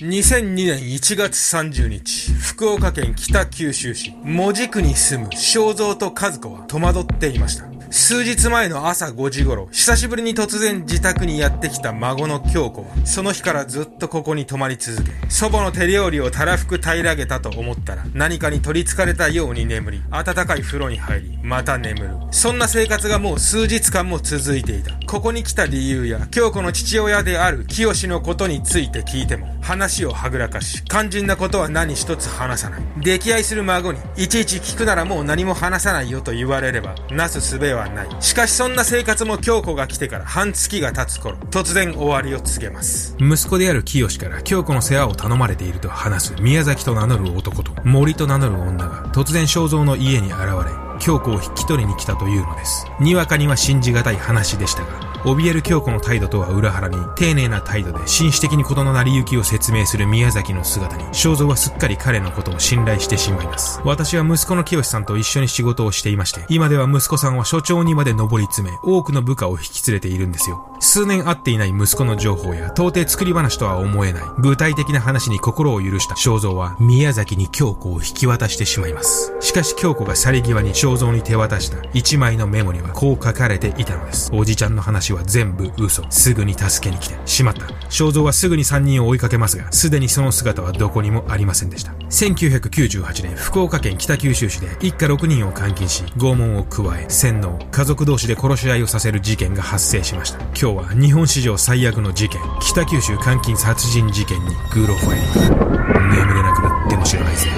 2002年1月30日、福岡県北九州市、門司区に住む正蔵と和子は戸惑っていました。数日前の朝5時頃、久しぶりに突然自宅にやってきた孫の京子は、その日からずっとここに泊まり続け、祖母の手料理をたらふく平らげたと思ったら、何かに取り憑かれたように眠り、暖かい風呂に入り、また眠る。そんな生活がもう数日間も続いていた。ここに来た理由や、京子の父親である清のことについて聞いても、話をはぐらかし、肝心なことは何一つ話さない。溺愛する孫に、いちいち聞くならもう何も話さないよと言われれば、なすすべははない。しかしそんな生活も京子が来てから半月が経つ頃、突然終わりを告げます。息子である清から京子の世話を頼まれていると話す宮崎と名乗る男と森と名乗る女が突然正蔵の家に現れ、京子を引き取りに来たというのです。にわかには信じがたい話でしたが、怯える京子の態度とは裏腹に、丁寧な態度で紳士的に事の成り行きを説明する宮崎の姿に、正蔵はすっかり彼のことを信頼してしまいます。私は息子の清さんと一緒に仕事をしていまして、今では息子さんは所長にまで上り詰め、多くの部下を引き連れているんですよ。数年会っていない息子の情報や、到底作り話とは思えない、具体的な話に心を許した正蔵は、宮崎に京子を引き渡してしまいます。しかし京子が去り際に正蔵に手渡した一枚のメモにはこう書かれていたのです。おじちゃんの話は全部嘘。すぐに助けに来て。しまった。正蔵はすぐに3人を追いかけますが、すでにその姿はどこにもありませんでした。1998年、福岡県北九州市で一家6人を監禁し、拷問を加え、洗脳、家族同士で殺し合いをさせる事件が発生しました。今日は日本史上最悪の事件、北九州監禁殺人事件にグロファイリング。眠れなくなっても知らないぜ。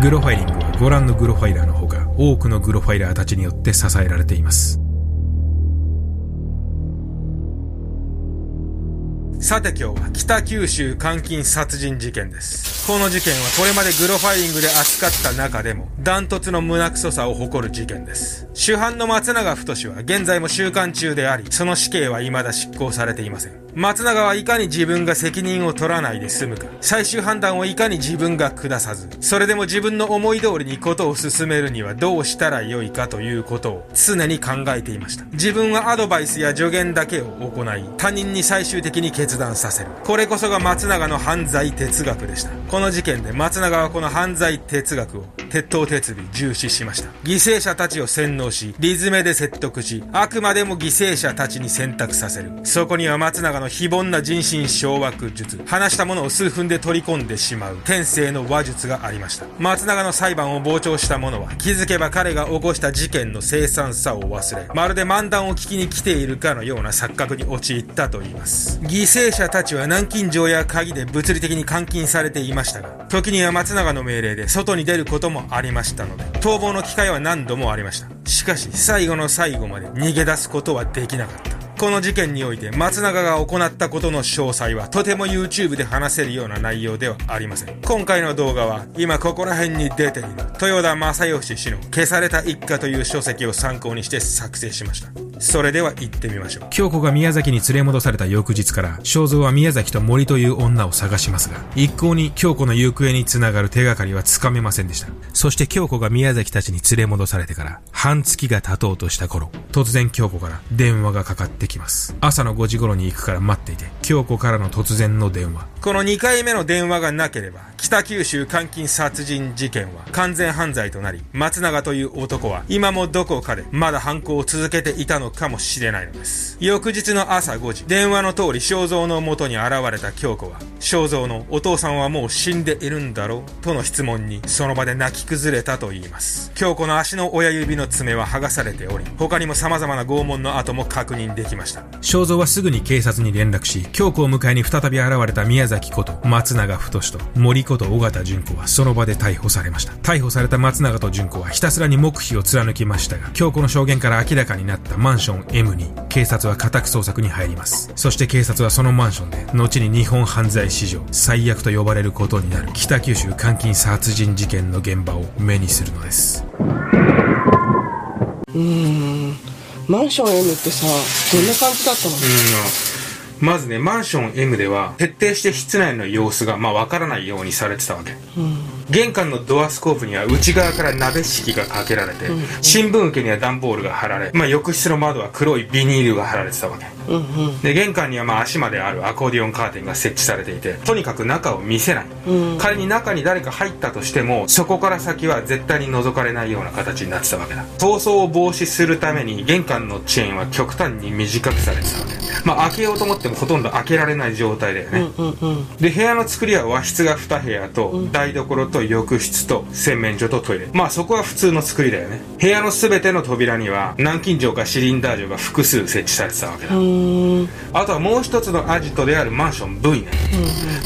グロファイリングはご覧のグロファイラーのほか多くのグロファイラーたちによって支えられています。さて今日は北九州監禁殺人事件です。この事件はこれまでグロファイリングで扱った中でもダントツの胸クソさを誇る事件です。主犯の松永太は現在も収監中であり、その死刑は未だ執行されていません。松永はいかに自分が責任を取らないで済むか、最終判断をいかに自分が下さず、それでも自分の思い通りにことを進めるにはどうしたらよいかということを常に考えていました。自分はアドバイスや助言だけを行い、他人に最終的に決断させる。これこそが松永の犯罪哲学でした。この事件で松永はこの犯罪哲学を鉄頭鉄尾重視しました。犠牲者たちを洗脳し、リズメで説得し、あくまでも犠牲者たちに選択させる。そこには松永の非凡な人心掌握術、話したものを数分で取り込んでしまう天性の話術がありました。松永の裁判を傍聴した者は、気づけば彼が起こした事件の凄惨さを忘れ、まるで漫談を聞きに来ているかのような錯覚に陥ったと言います。犠牲者たちは南京錠や鍵で物理的に監禁されていましたが、時には松永の命令で外に出ることもありましたので、逃亡の機会は何度もありました。しかし、最後の最後まで逃げ出すことはできなかった。この事件において松永が行ったことの詳細はとても YouTube で話せるような内容ではありません。今回の動画は今ここら辺に出ている豊田正義氏の消された一家という書籍を参考にして作成しました。それでは行ってみましょう。京子が宮崎に連れ戻された翌日から正蔵は宮崎と森という女を探しますが一向に京子の行方につながる手がかりはつかめませんでした。そして京子が宮崎たちに連れ戻されてから半月が経とうとした頃突然京子から電話がかかってってきます。朝の5時頃に行くから待っていて、京子からの突然の電話。この2回目の電話がなければ、北九州監禁殺人事件は完全犯罪となり、松永という男は今もどこかでまだ犯行を続けていたのかもしれないのです。翌日の朝5時、電話の通り正蔵の元に現れた京子は、正蔵のお父さんはもう死んでいるんだろうとの質問にその場で泣き崩れたと言います。京子の足の親指の爪は剥がされており、他にも様々な拷問の跡も確認できました。正蔵はすぐに警察に連絡し、京子を迎えに再び現れた宮崎こと松永太と森子こと尾形純子はその場で逮捕されました。逮捕された松永と純子はひたすらに黙秘を貫きましたが、京子の証言から明らかになったマンション M に警察は家宅捜索に入ります。そして警察はそのマンションで、後に日本犯罪史上最悪と呼ばれることになる北九州監禁殺人事件の現場を目にするのです。うーん。マンション M ってさ、どんな感じだったの、うん、まずね、マンション M では、徹底して室内の様子が、まあ、わからないようにされてたわけ。うん玄関のドアスコープには内側から鍋敷きがかけられて、新聞受けには段ボールが貼られ、まあ、浴室の窓は黒いビニールが貼られてたわけ。うんうんで、玄関にはまあ足まであるアコーディオンカーテンが設置されていて、とにかく中を見せない。うん仮に中に誰か入ったとしても、そこから先は絶対に覗かれないような形になってたわけだ。逃走を防止するために、玄関のチェーンは極端に短くされてたわけ。まあ、開けようと思ってもほとんど開けられない状態だよね。うんうんで、部屋の作りは和室が2部屋と、台所と浴室と洗面所とトイレ。まあそこは普通の作りだよね。部屋の全ての扉には、南京錠かシリンダー錠が複数設置されてたわけだ。うんあとはもう一つのアジトであるマンション V ね。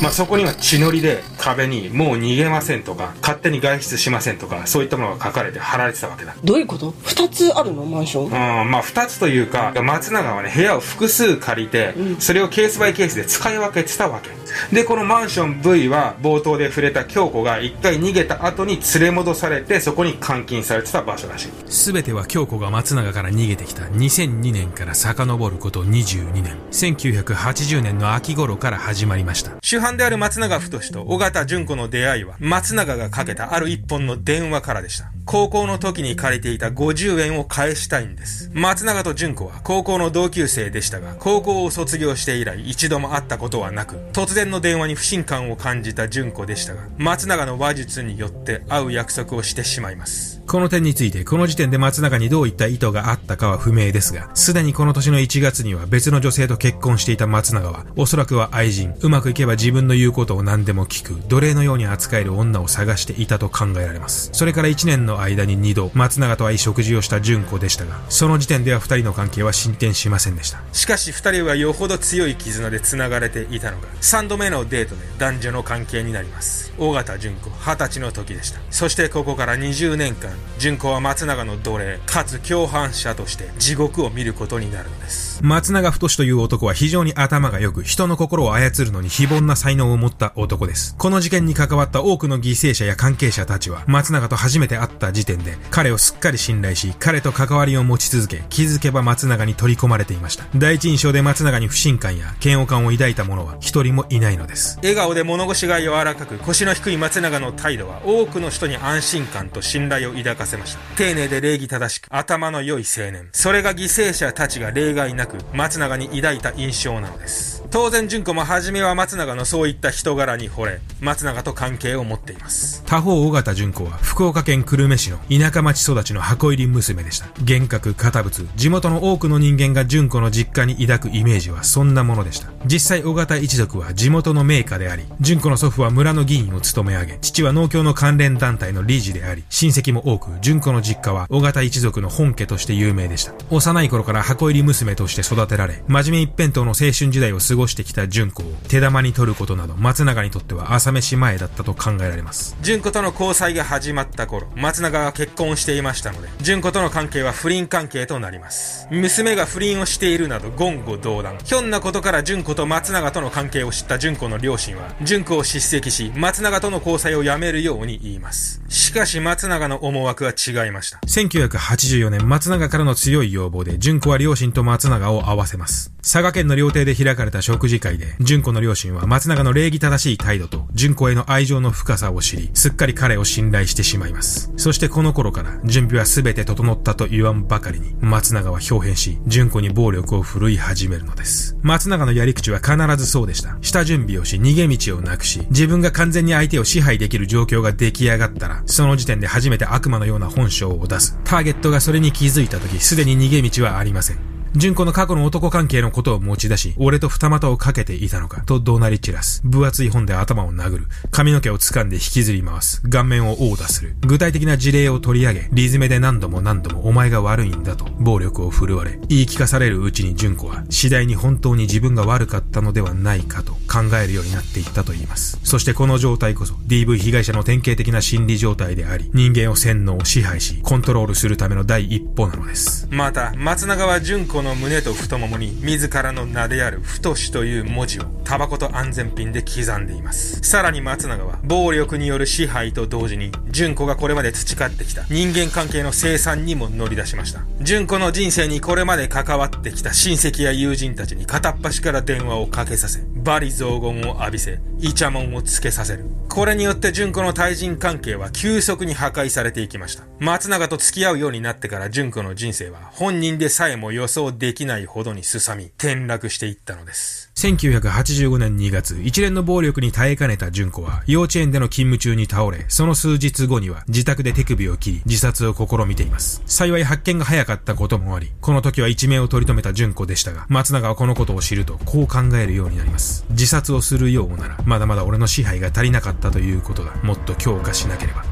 まあそこには血のりで壁にもう逃げませんとか、勝手に外出しませんとか、そういったものが書かれて貼られてたわけだ。どういうこと？二つあるの？マンションうん、まあ二つというか、松永はね、部屋を複数借りて、それをケースバイケースで使い分けてたわけ。で、このマンション V は冒頭で触れた京子が一回逃げた後に連れ戻されて、そこに監禁されてた場所らしい。すべては京子が松永から逃げてきた2002年から遡ること22年。1980年の秋頃から始まりました。主犯である松永太と尾形純子の出会いは、松永がかけたある一本の電話からでした。高校の時に借りていた50円を返したいんです。松永と純子は高校の同級生でしたが、高校を卒業して以来一度も会ったことはなく、突然の電話に不信感を感じた純子でしたが、松永の話術によって会う約束をしてしまいます。この点について、この時点で松永にどういった意図があったかは不明ですが、すでにこの年の1月には別の女性と結婚していた松永は、おそらくは愛人、うまくいけば自分の言うことを何でも聞く、奴隷のように扱える女を探していたと考えられます。それから1年の間に2度、松永と会い食事をした純子でしたが、その時点では2人の関係は進展しませんでした。しかし二人はよほど強い絆で繋がれていたのが、三度目のデートで男女の関係になります。尾形純子、二十歳の時でした。そしてここから20年間、純子は松永の奴隷、かつ共犯者として地獄を見ることになるのです。松永太という男は非常に頭が良く、人の心を操るのに非凡な才能を持った男です。この事件に関わった多くの犠牲者や関係者たちは、松永と初めて会った時点で、彼をすっかり信頼し、彼と関わりを持ち続け、気づけば松永に取り込まれていました。第一印象で松永に不信感や嫌悪感を抱いた者は一人もいないのです。笑顔で物腰が柔らかく、腰の低い松永の態度は多くの人に安心感と信頼を抱開かせました。丁寧で礼儀正しく、頭の良い青年。それが犠牲者たちが例外なく、松永に抱いた印象なのです。当然純子も初めは松永のそういった人柄に惚れ、松永と関係を持っています。他方、尾形純子は福岡県久留米市の田舎町育ちの箱入り娘でした。幻覚、堅物、地元の多くの人間が純子の実家に抱くイメージはそんなものでした。実際、尾形一族は地元の名家であり、純子の祖父は村の議員を務め上げ、父は農協の関連団体の理事であり、親戚も多く、純子の実家は尾形一族の本家として有名でした。幼い頃から箱入り娘として育てられ、真面目一辺倒の青春時代を過ごしてきた純子を手玉に取ることなど、松永にとっては朝飯前だったと考えられます。純子との交際が始まった頃、松永は結婚していましたので、純子との関係は不倫関係となります。娘が不倫をしているなど言語道断。ひょんなことから純子と松永との関係を知った純子の両親は、純子を叱責し、松永との交際をやめるように言います。しかし松永の思惑は違いました。1984年、松永からの強い要望で、純子は両親と松永を合わせます。佐賀県の料亭で開かれた食事会で、純子の両親は松永の礼儀正しい態度と、純子への愛情の深さを知り、すっかり彼を信頼してしまいます。そしてこの頃から、準備は全て整ったと言わんばかりに、松永は表変し、純子に暴力を振るい始めるのです。松永のやり口は必ずそうでした。下準備をし、逃げ道をなくし、自分が完全に相手を支配できる状況が出来上がったら、その時点で初めて悪魔のような本性を出す。ターゲットがそれに気づいた時、すでに逃げ道はありません。純子の過去の男関係のことを持ち出し、俺と二股をかけていたのか、と怒鳴り散らす。分厚い本で頭を殴る。髪の毛を掴んで引きずり回す。顔面を殴打する。具体的な事例を取り上げ、リズメで何度も何度もお前が悪いんだと、暴力を振るわれ、言い聞かされるうちに純子は、次第に本当に自分が悪かったのではないかと考えるようになっていったと言います。そしてこの状態こそ、DV 被害者の典型的な心理状態であり、人間を洗脳、支配し、コントロールするための第一歩なのです。また、松永は純子の胸と太ももに自らの名である太しという文字をタバコと安全ピンで刻んでいます。さらに松永は暴力による支配と同時に純子がこれまで培ってきた人間関係の生産にも乗り出しました。純子の人生にこれまで関わってきた親戚や友人たちに片っ端から電話をかけさせ、バリ雑言を浴びせ、イチャモンをつけさせる。これによって純子の対人関係は急速に破壊されていきました。松永と付き合うようになってから純子の人生は本人でさえも予想できないほどにすさみ、転落していったのです。1985年2月、一連の暴力に耐えかねた純子は幼稚園での勤務中に倒れ、その数日後には自宅で手首を切り、自殺を試みています。幸い発見が早かったこともあり、この時は一命を取り留めた純子でしたが、松永はこのことを知るとこう考えるようになります。自殺をするようなら、まだまだ俺の支配が足りなかったということだ。もっと強化しなければ。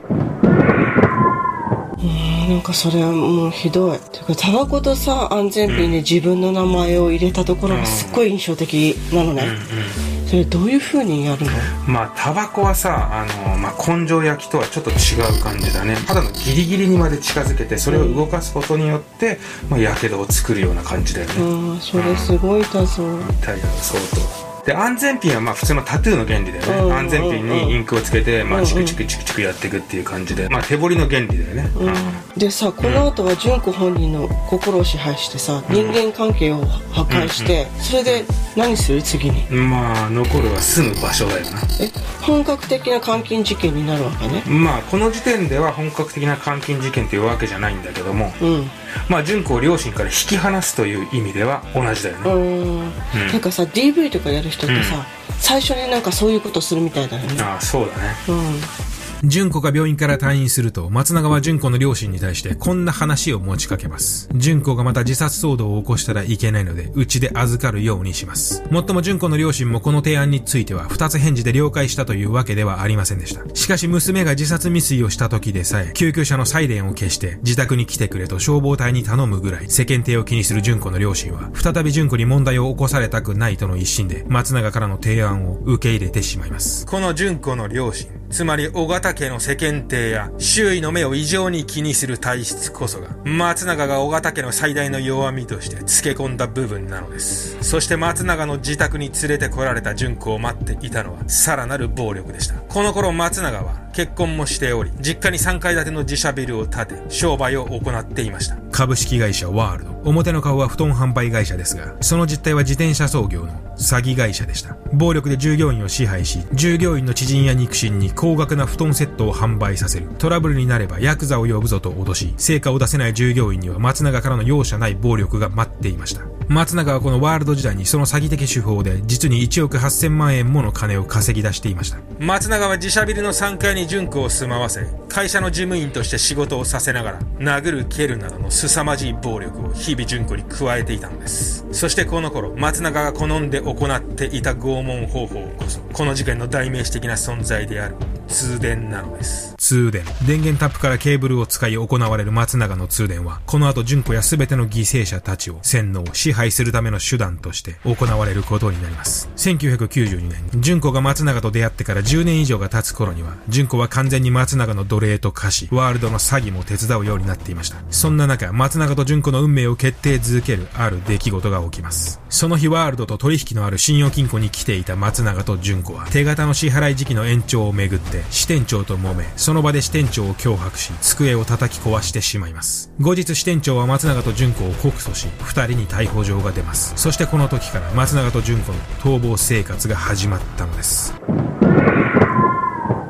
うんなんかそれはもうひどい。ていうかタバコとさ安全ピンで自分の名前を入れたところがすっごい印象的なのね、うんうん、それどういうふうにやるの？まあタバコはさあの、まあ、根性焼きとはちょっと違う感じだね。肌のギリギリにまで近づけてそれを動かすことによって、まあ、やけどを作るような感じだよね。うんそれすごい痛そう、痛いだろ相当で安全ピンはまあ普通のタトゥーの原理だよね、うん、安全ピンにインクをつけて、まあ、チクチクチクチクやっていくっていう感じで、まあ、手彫りの原理だよね、うん、でさこの後は純子本人の心を支配してさ、人間関係を破壊して、それで何する次に？まあ残るは住む場所だよな。え本格的な監禁事件になるわけね。まあこの時点では本格的な監禁事件というわけじゃないんだけども、うん、まあ純子を両親から引き離すという意味では同じだよね。うん、なんかさ DV とかやる人ってさ、最初になんかそういうことするみたいだよね。ああそうだね。うん純子が病院から退院すると、松永は純子の両親に対してこんな話を持ちかけます。純子がまた自殺騒動を起こしたらいけないので、うちで預かるようにします。もっとも純子の両親もこの提案については二つ返事で了解したというわけではありませんでした。しかし娘が自殺未遂をした時でさえ、救急車のサイレンを消して自宅に来てくれと消防隊に頼むぐらい世間体を気にする純子の両親は、再び純子に問題を起こされたくないとの一心で、松永からの提案を受け入れてしまいます。この純子の両親、つまり小型家の世間体や周囲の目を異常に気にする体質こそが松永が小型家の最大の弱みとして付け込んだ部分なのですそして松永の自宅に連れてこられた純子を待っていたのはさらなる暴力でしたこの頃松永は結婚もしており、実家に3階建ての自社ビルを建て、商売を行っていました。株式会社ワールド。表の顔は布団販売会社ですが、その実態は自転車操業の詐欺会社でした。暴力で従業員を支配し、従業員の知人や肉親に高額な布団セットを販売させる。トラブルになればヤクザを呼ぶぞと脅し、成果を出せない従業員には松永からの容赦ない暴力が待っていました。松永はこのワールド時代にその詐欺的手法で実に1億8000万円もの金を稼ぎ出していました。松永は自社ビルの3階に純子を住まわせ、会社の事務員として仕事をさせながら、殴る蹴るなどの凄まじい暴力を日々純子に加えていたのです。そしてこの頃、松永が好んで行っていた拷問方法こそ、この事件の代名詞的な存在である、通電なのです。通電。電源タップからケーブルを使い行われる松永の通電は、この後純子や全ての犠牲者たちを洗脳、支配するための手段として行われることになります。1992年、純子が松永と出会ってから10年以上が経つ頃には、純子は完全に松永の奴隷と化し、ワールドの詐欺も手伝うようになっていました。そんな中、松永と純子の運命を決定づけるある出来事が起きます。その日ワールドと取引のある信用金庫に来ていた松永と純子は、手形の支払い時期の延長をめぐって、支店長と揉め、その場で支店長を脅迫し、机を叩き壊してしまいます。後日支店長は松永と純子を告訴し、二人に逮捕状が出ます。そしてこの時から松永と純子の逃亡生活が始まったのです。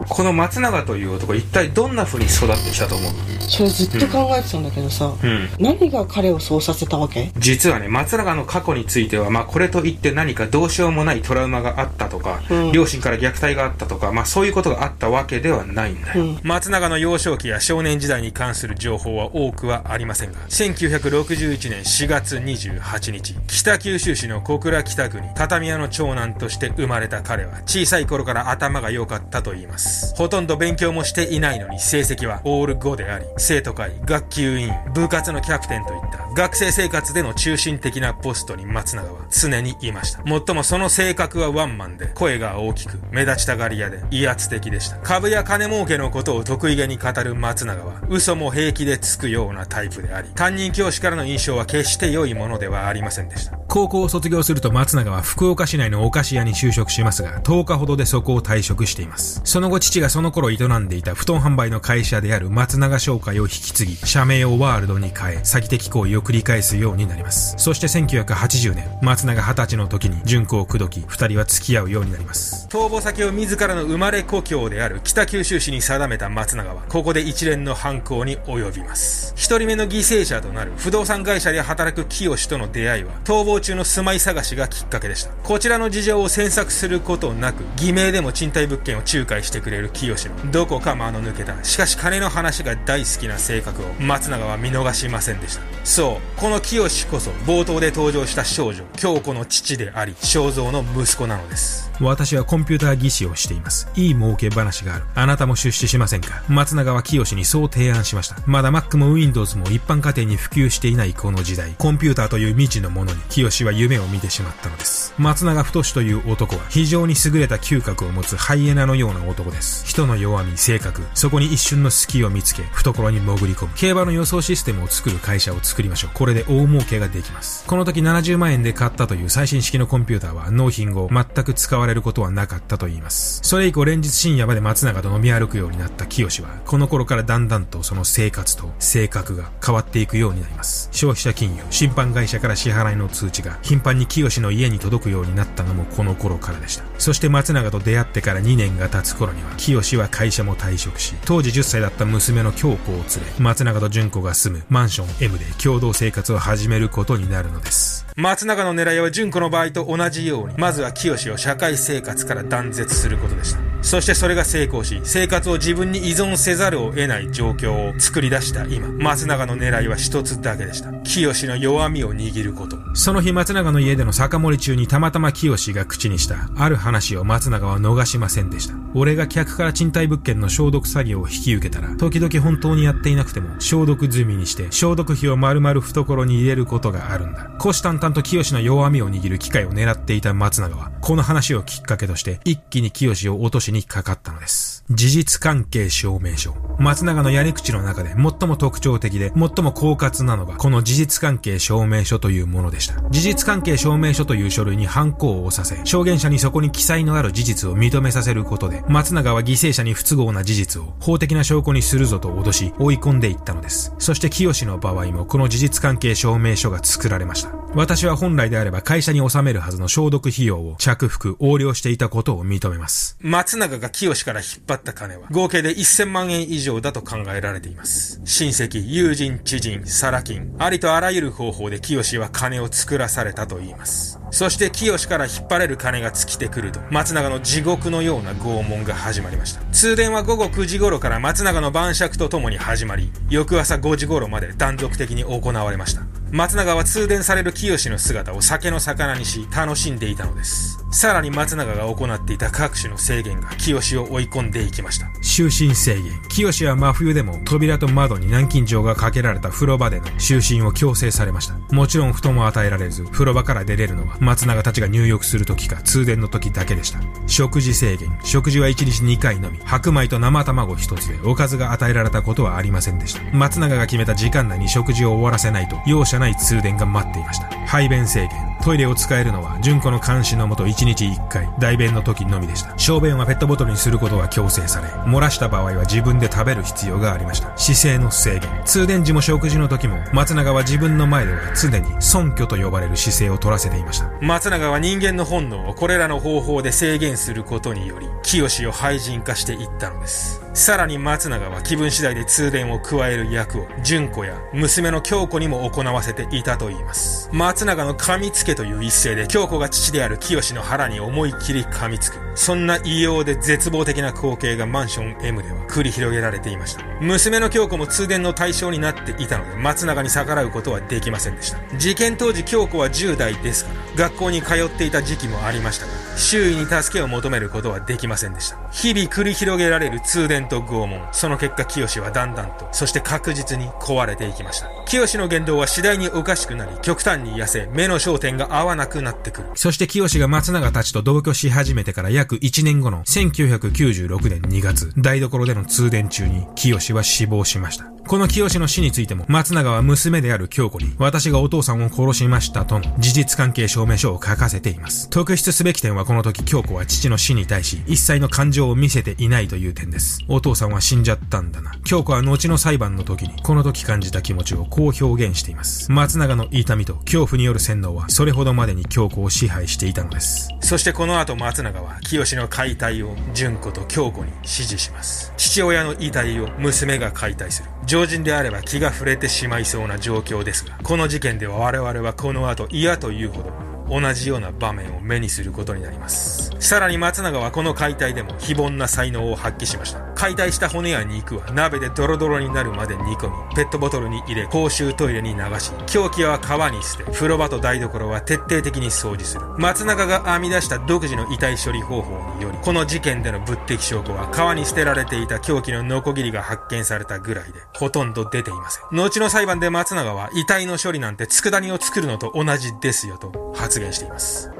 この松永という男一体どんな風に育ってきたと思う？それずっと考えてたんだけどさ、うん、何が彼をそうさせたわけ？実はね松永の過去については、まあ、これといって何かどうしようもないトラウマがあったとか、うん、両親から虐待があったとか、まあ、そういうことがあったわけではないんだよ、うん、松永の幼少期や少年時代に関する情報は多くはありませんが1961年4月28日北九州市の小倉北区に畳屋の長男として生まれた彼は小さい頃から頭が良かったと言いますほとんど勉強もしていないのに成績はオール5であり、生徒会、学級委員、部活のキャプテンといった学生生活での中心的なポストに松永は常にいました。もっともその性格はワンマンで、声が大きく、目立ちたがり屋で、威圧的でした。株や金儲けのことを得意げに語る松永は、嘘も平気でつくようなタイプであり、担任教師からの印象は決して良いものではありませんでした。高校を卒業すると松永は福岡市内のお菓子屋に就職しますが、10日ほどでそこを退職しています。その後父がその頃営んでいた布団販売の会社である松永商会を引き継ぎ、社名をワールドに変え、詐欺的行為を繰り返すようになります。そして1980年、松永20歳の時に純子を口説き、二人は付き合うようになります。逃亡先を自らの生まれ故郷である北九州市に定めた松永は、ここで一連の犯行に及びます。一人目の犠牲者となる不動産会社で働く清との出会いは、逃亡中の住まい探しがきっかけでした。こちらの事情を詮索することなく、偽名でも賃貸物件を仲介してくれる清の、どこか間の抜けた、しかし金の話が大好きな性格を、松永は見逃しませんでした。そう、この清こそ、冒頭で登場した少女、京子の父であり、正蔵の息子なのです。私はコンピューター技師をしています。いい儲け話がある。あなたも出資しませんか？松永は清にそう提案しました。まだ Mac も Windows も一般家庭に普及していないこの時代、コンピューターという未知のものに清は夢を見てしまったのです。松永太という男は非常に優れた嗅覚を持つハイエナのような男です。人の弱み、性格、そこに一瞬の隙を見つけ、懐に潜り込む。競馬の予想システムを作る会社を作りましょう。これで大儲けができます。この時70万円で買ったという最新式のコンピューターは納品後全く使われることはなかったと言います。それ以降連日深夜まで松永と飲み歩くようになった清は、この頃からだんだんとその生活と性格が変わっていくようになります。消費者金融、審判会社から支払いの通知が頻繁に清の家に届くようになったのもこの頃からでした。そして松永と出会ってから2年が経つ頃には、清は会社も退職し、当時10歳だった娘の京子を連れ、松永と純子が住むマンション M で共同生活を始めることになるのです。松永の狙いは純子の場合と同じように、まずは清を社会生活から断絶することでした。そしてそれが成功し、生活を自分に依存せざるを得ない状況を作り出した今、松永の狙いは一つだけでした。清の弱みを握ること。その日松永の家での酒盛り中にたまたま清が口にしたある話を松永は逃しませんでした。俺が客から賃貸物件の消毒作業を引き受けたら、時々本当にやっていなくても消毒済みにして消毒費を丸々懐に入れることがあるんだ。虎視眈々と清の弱みを握る機会を狙っていた松永は、この話をきっかけとして一気に清を落としにかかったのです。事実関係証明書。松永のやり口の中で最も特徴的で最も狡猾なのがこの事実関係証明書というものでした。事実関係証明書という書類に犯行を押させ、証言者にそこに記載のある事実を認めさせることで、松永は犠牲者に不都合な事実を法的な証拠にするぞと脅し、追い込んでいったのです。そして清の場合もこの事実関係証明書が作られました。私は本来であれば会社に納めるはずの消毒費用を着服、横領していたことを認めます。松永が清から引っ張った金は合計で1000万円以上だと考えられています。親戚、友人、知人、サラ金、ありとあらゆる方法で清は金を作らされたと言います。そして清から引っ張れる金が尽きてくると、松永の地獄のような拷問が始まりました。通電は午後9時頃から松永の晩酌とともに始まり、翌朝5時頃まで断続的に行われました。松永は通電される清の姿を酒の魚にし楽しんでいたのです。さらに松永が行っていた各種の制限が清を追い込んでいきました。就寝制限。清は真冬でも扉と窓に南京錠がかけられた風呂場での就寝を強制されました。もちろん布団も与えられず、風呂場から出れるのは松永たちが入浴する時か通電の時だけでした。食事制限。食事は1日2回のみ。白米と生卵1つでおかずが与えられたことはありませんでした。松永が決めた時間内に食事を終わらせないと容赦ない通電が待っていました。排便制限。トイレを使えるのは、純子の監視のもと1日1回、大便の時のみでした。小便はペットボトルにすることは強制され、漏らした場合は自分で食べる必要がありました。姿勢の制限。通電時も食事の時も、松永は自分の前では常に尊虚と呼ばれる姿勢を取らせていました。松永は人間の本能をこれらの方法で制限することにより、清を廃人化していったのです。さらに松永は気分次第で通電を加える役を、純子や娘の京子にも行わせていたと言います。松永の噛みつけという一声で京子が父である清の腹に思いっきり噛みつく。そんな異様で絶望的な光景がマンション M では繰り広げられていました。娘の京子も通電の対象になっていたので松永に逆らうことはできませんでした。事件当時京子は10代ですから、学校に通っていた時期もありましたが、周囲に助けを求めることはできませんでした。日々繰り広げられる通電と拷問。その結果、清はだんだんと、そして確実に壊れていきました。清の言動は次第におかしくなり、極端に痩せ、目の焦点が合わなくなってくる。そして清が松永たちと同居し始めてから約1年後の1996年2月、台所での通電中に清は死亡しました。この清の死についても、松永は娘である京子に、私がお父さんを殺しましたとの事実関係証明書を書かせています。特筆すべき点はこの時京子は父の死に対し、一切の感情を見せていないという点です。お父さんは死んじゃったんだな。京子は後の裁判の時に、この時感じた気持ちをこう表現しています。松永の痛みと恐怖による洗脳は、それほどまでに京子を支配していたのです。そしてこの後松永は、清の解体を純子と京子に指示します。父親の遺体を娘が解体する。常人であれば気が触れてしまいそうな状況ですが、この事件では我々はこの後嫌というほど。同じような場面を目にすることになります。さらに松永はこの解体でも非凡な才能を発揮しました。解体した骨や肉は鍋でドロドロになるまで煮込み、ペットボトルに入れ公衆トイレに流し、凶器は川に捨て、風呂場と台所は徹底的に掃除する。松永が編み出した独自の遺体処理方法により、この事件での物的証拠は川に捨てられていた凶器のノコギリが発見されたぐらいで、ほとんど出ていません。後の裁判で松永は遺体の処理なんて佃煮を作るのと同じですよと発言しています。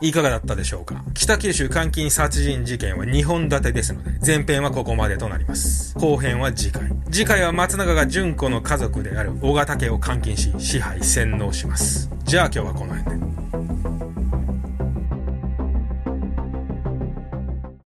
いかがだったでしょうか？北九州監禁殺人事件は2本立てですので、前編はここまでとなります。後編は次回。次回は松永が純子の家族である小形家を監禁し、支配洗脳します。じゃあ今日はこの辺で。